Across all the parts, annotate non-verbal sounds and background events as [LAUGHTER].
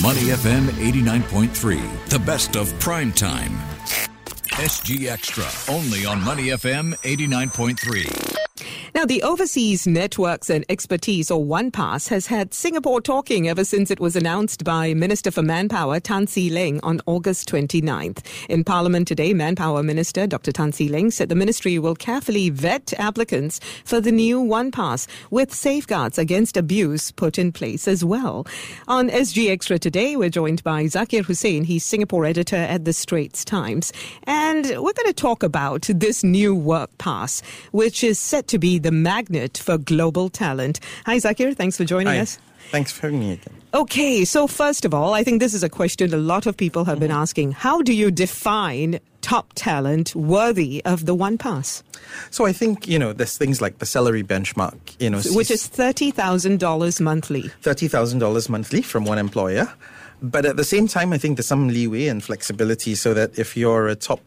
Money FM 89.3, the best of prime time. SG Extra, only on Money FM 89.3. Now, the Overseas Networks and Expertise, or OnePass, has had Singapore talking ever since it was announced by Minister for Manpower, Tan See Leng, on August 29th. In Parliament today, Manpower Minister Dr. Tan See Leng said the ministry will carefully vet applicants for the new OnePass, with safeguards against abuse put in place as well. On SG Extra today, we're joined by Zakir Hussain. He's Singapore editor at the Straits Times. And we're going to talk about this new work pass, which is set to be the magnet for global talent. Hi, Zakir. Thanks for joining Hi. us. Thanks for having me again. Okay, so first of all, I think this is a question a lot of people have been Mm-hmm. asking. How do you define top talent worthy of the One Pass, So I think you know there's things like the salary benchmark, you know, which is $30,000 monthly? thirty thousand dollars monthly from one employer. But at the same time, I think there's some leeway and flexibility so that if you're a top,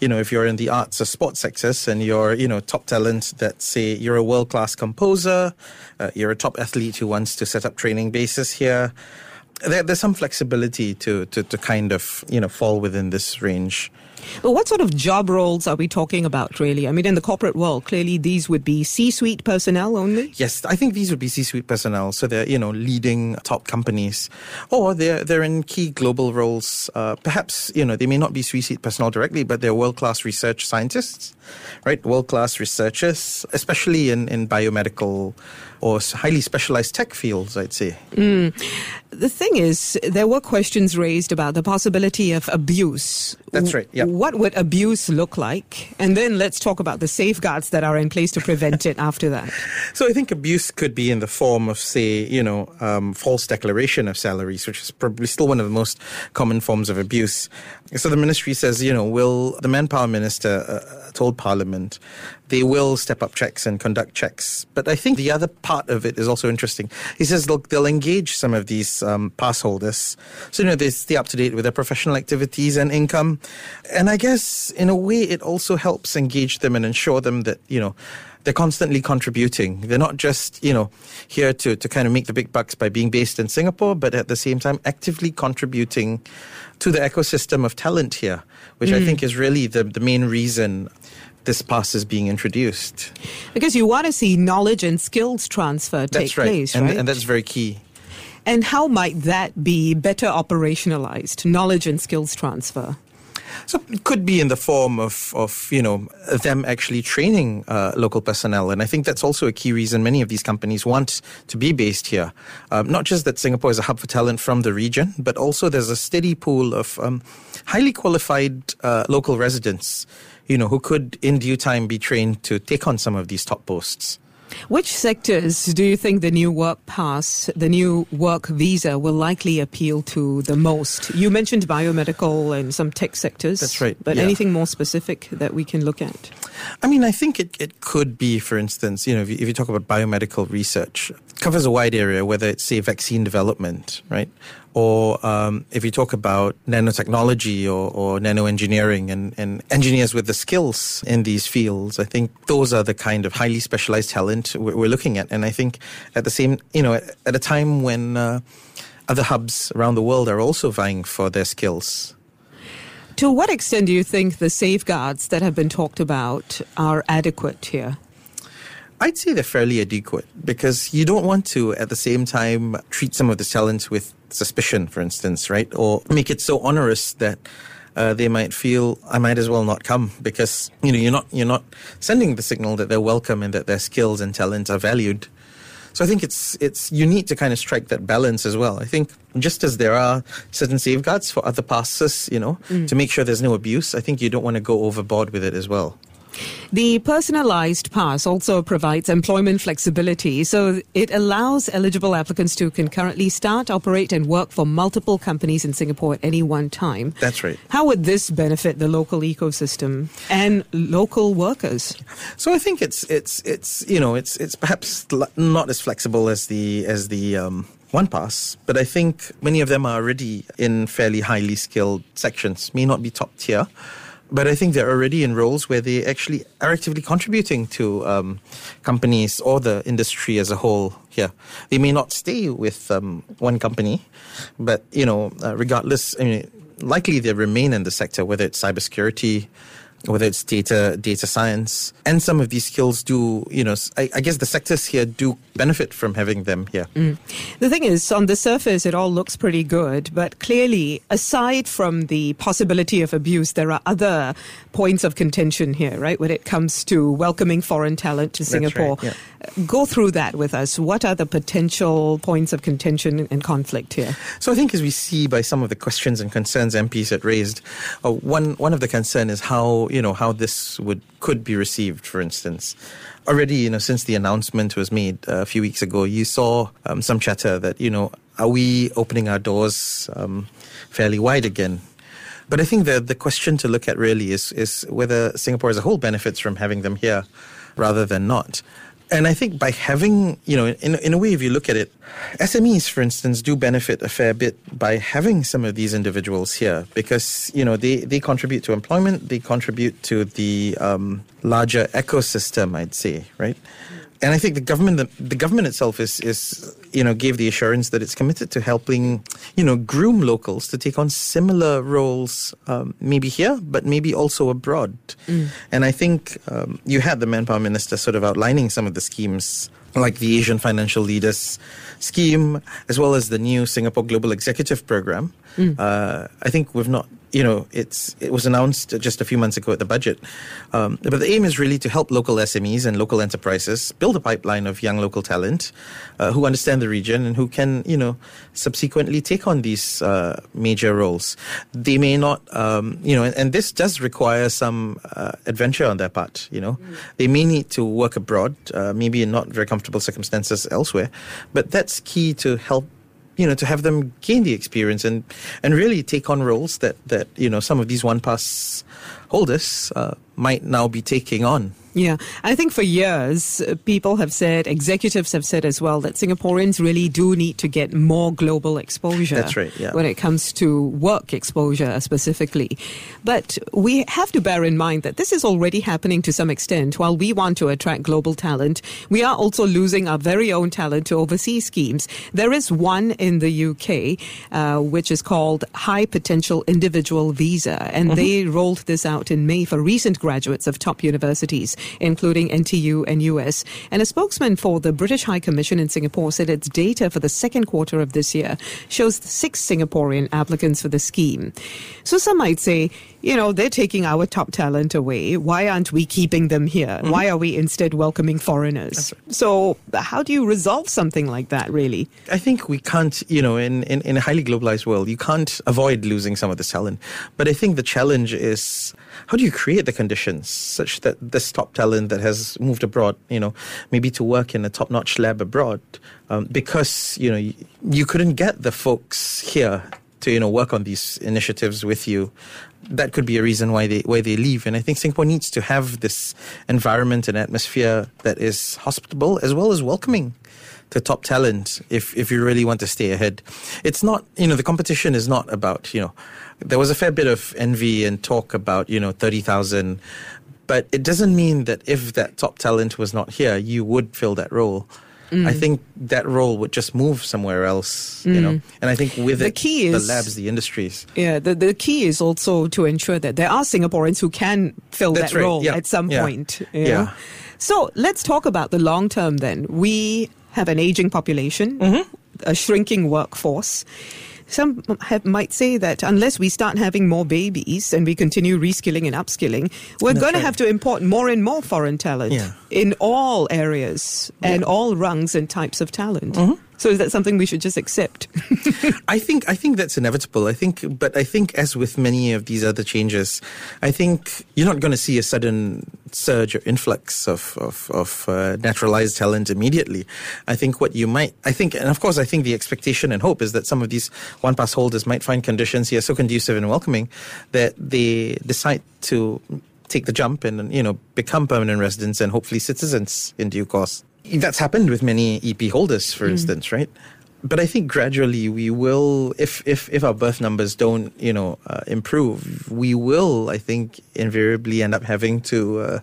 you know, if you're in the arts or sports sectors and you're, you know, top talent that say you're a world class composer, uh, you're a top athlete who wants to set up training bases here, there, there's some flexibility to, to, to kind of, you know, fall within this range. Well, what sort of job roles are we talking about, really? I mean, in the corporate world, clearly these would be C suite personnel only. Yes, I think these would be C-suite personnel, so they're you know leading top companies, or they're they're in key global roles. Uh, perhaps you know they may not be C-suite personnel directly, but they're world-class research scientists, right? World-class researchers, especially in in biomedical or highly specialized tech fields. I'd say. The thing is, there were questions raised about the possibility of abuse. That's right, yeah. What would abuse look like? And then let's talk about the safeguards that are in place to prevent it after that. So I think abuse could be in the form of, say, you know, um, false declaration of salaries, which is probably still one of the most common forms of abuse. So the ministry says, you know, will the manpower minister uh, told Parliament they will step up checks and conduct checks. But I think the other part of it is also interesting. He says they'll, they'll engage some of these um, pass holders, so you know they stay up to date with their professional activities and income. And I guess in a way it also helps engage them and ensure them that you know they're constantly contributing. They're not just, you know, here to, to kind of make the big bucks by being based in Singapore, but at the same time actively contributing to the ecosystem of talent here, which I hmm. think is really the, the main reason this pass is being introduced. Because you want to see knowledge and skills transfer take That's right. place, and, right? and that's very key. And how might that be better operationalized, knowledge and skills transfer? So it could be in the form of, of you know, them actually training uh, local personnel. And I think that's also a key reason many of these companies want to be based here. Um, not just that Singapore is a hub for talent from the region, but also there's a steady pool of um, highly qualified uh, local residents, you know, who could in due time be trained to take on some of these top posts. Which sectors do you think the new work pass, the new work visa, will likely appeal to the most? You mentioned biomedical and some tech sectors. That's right, But yeah. anything more specific that we can look at? I mean, I think it, it could be, for instance, you know, if you, if you talk about biomedical research, covers a wide area, whether it's, say, vaccine development, right? Or um, if you talk about nanotechnology or, or nanoengineering and, and engineers with the skills in these fields, I think those are the kind of highly specialized talent we're, looking at. And I think at the same, you know, at, at a time when uh, other hubs around the world are also vying for their skills, To what extent do you think the safeguards that have been talked about are adequate here? I'd say they're fairly adequate because you don't want to, at the same time, treat some of the talents with suspicion, for instance, right? Or make it so onerous that uh, they might feel I might as well not come because you know you're not you're not sending the signal that they're welcome and that their skills and talents are valued. So I think it's it's you need to kind of strike that balance as well. I think just as there are certain safeguards for other passes, you know, to make sure there's no abuse, I think you don't want to go overboard with it as well. The personalized pass also provides employment flexibility, so it allows eligible applicants to concurrently start, operate, and work for multiple companies in Singapore at any one time. That's right. How would this benefit the local ecosystem and local workers? So I think it's it's it's you know it's it's perhaps not as flexible as the as the um, one pass, but I think many of them are already in fairly highly skilled sections. May not be top tier, but I think they're already in roles where they actually are actively contributing to um, companies or the industry as a whole. Here, they may not stay with um, one company, but you know, uh, regardless, I mean, likely they remain in the sector, whether it's cybersecurity, whether it's data data science. And some of these skills do you know I, I guess the sectors here do benefit from having them here. Mm. the thing is on the surface it all looks pretty good. But clearly aside from the possibility of abuse there are other points of contention here right? When it comes to welcoming foreign talent to singapore right, yeah. go through that with us. What are the potential points of contention and conflict here? So i think as we see by some of the questions and concerns mps had raised uh, one one of the concern is how you know how this would could be received. For instance, already you know since the announcement was made uh, a few weeks ago, you saw um, some chatter that you know are we opening our doors um, fairly wide again? But I think the the question to look at really is is whether Singapore as a whole benefits from having them here rather than not. And I think by having, you know, in, in a way, if you look at it, SMEs, for instance, do benefit a fair bit by having some of these individuals here because, you know, they, they contribute to employment, they contribute to the um, larger ecosystem, I'd say, right? And I think the government, the, the, government itself is, is, you know, gave the assurance that it's committed to helping, you know, groom locals to take on similar roles, um, maybe here, but maybe also abroad. Mm. And I think um, you had the manpower minister sort of outlining some of the schemes, like the Asian Financial Leaders Scheme, as well as the new Singapore Global Executive Program. Mm. Uh, I think we've not you know, it's it was announced just a few months ago at the budget. Um, but the aim is really to help local SMEs and local enterprises build a pipeline of young local talent uh, who understand the region and who can, you know, subsequently take on these uh, major roles. They may not, um, you know, and, and, this does require some uh, adventure on their part. You know, mm. they may need to work abroad, uh, maybe in not very comfortable circumstances elsewhere, but that's key to help you know, to have them gain the experience and, and really take on roles that, that, you know, some of these one pass holders uh, might now be taking on. Yeah, I think for years, uh, people have said, executives have said as well, that Singaporeans really do need to get more global exposure. That's right, yeah. When it comes to work exposure specifically. But we have to bear in mind that this is already happening to some extent. While we want to attract global talent, we are also losing our very own talent to overseas schemes. There is one in the UK, uh, which is called High Potential Individual Visa, and mm-hmm. they rolled this out in May for recent graduates of top universities including NTU and NUS. And a spokesman for the British High Commission in Singapore said its data for the second quarter of this year shows six Singaporean applicants for the scheme. So some might say, you know, they're taking our top talent away. Why aren't we keeping them here? Mm-hmm. Why are we instead welcoming foreigners? Right. So, how do you resolve something like that, really? I think we can't, you know, in, in, in a highly globalized world, you can't avoid losing some of the talent. But I think the challenge is how do you create the conditions such that this top talent that has moved abroad, you know, maybe to work in a top notch lab abroad, um, because, you know, you, you couldn't get the folks here to you know work on these initiatives with you that could be a reason why they why they leave. And i think singapore needs to have this environment and atmosphere that is hospitable as well as welcoming to top talent if if you really want to stay ahead. It's not you know the competition is not about you know there was a fair bit of envy and talk about you know 30,000 but it doesn't mean that if that top talent was not here you would fill that role Mm. I think that role would just move somewhere else, mm. you know. Mm. And I think with the it, key is, the labs, the industries. Yeah, the, the key is also to ensure that there are Singaporeans who can fill That's that right. role yeah. at some yeah. point. Yeah. So let's talk about the long term then. We have an aging population, mm-hmm. a shrinking workforce. Some have, might say that unless we start having more babies and we continue reskilling and upskilling, we're going right. to have to import more and more foreign talent yeah. In all areas yeah. and all rungs and types of talent. Mm-hmm. So is that something we should just accept? [LAUGHS] I think I think that's inevitable. I think, but I think as with many of these other changes, I think you're not going to see a sudden surge or influx of of, of uh, naturalized talent immediately. I think what you might, I think, and of course, I think the expectation and hope is that some of these one pass holders might find conditions here so conducive and welcoming that they decide to take the jump and you know become permanent residents and hopefully citizens in due course that's happened with many EP holders, for mm. instance, right? but I think gradually we will, if if if our birth numbers don't, you know, uh, improve, we will, I think, invariably end up having to. Uh,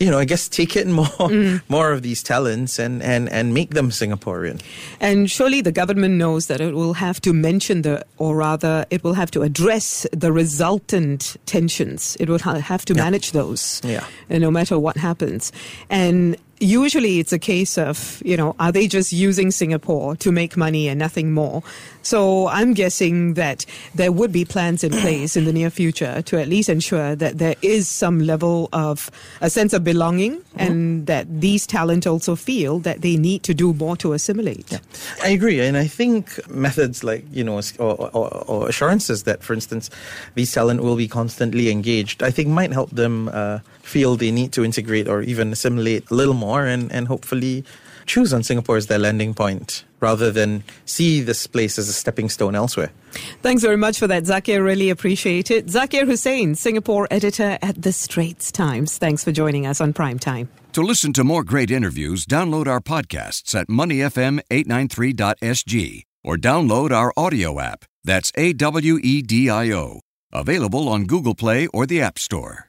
you know, I guess take it more mm. [LAUGHS] more of these talents and, and, and make them Singaporean. And surely the government knows that it will have to mention the, or rather, it will have to address the resultant tensions. It will have to manage yeah. those, yeah. no matter what happens. And usually it's a case of, you know, are they just using Singapore to make money and nothing more? So I'm guessing that there would be plans in place in the near future to at least ensure that there is some level of a sense of belonging mm-hmm. and that these talent also feel that they need to do more to assimilate. Yeah. I agree. And I think methods like, you know, or, or, or, assurances that, for instance, these talent will be constantly engaged, I think might help them uh, feel they need to integrate or even assimilate a little more and, and hopefully choose on Singapore as their landing point rather than see this place as a stepping stone elsewhere. Thanks very much for that, Zakir. Really appreciate it. Zakir Hussain, Singapore editor at The Straits Times. Thanks for joining us on Prime Time. To listen to more great interviews, download our podcasts at moneyfm893.sg or download our audio app. That's A W E D I O. Available on Google Play or the App Store.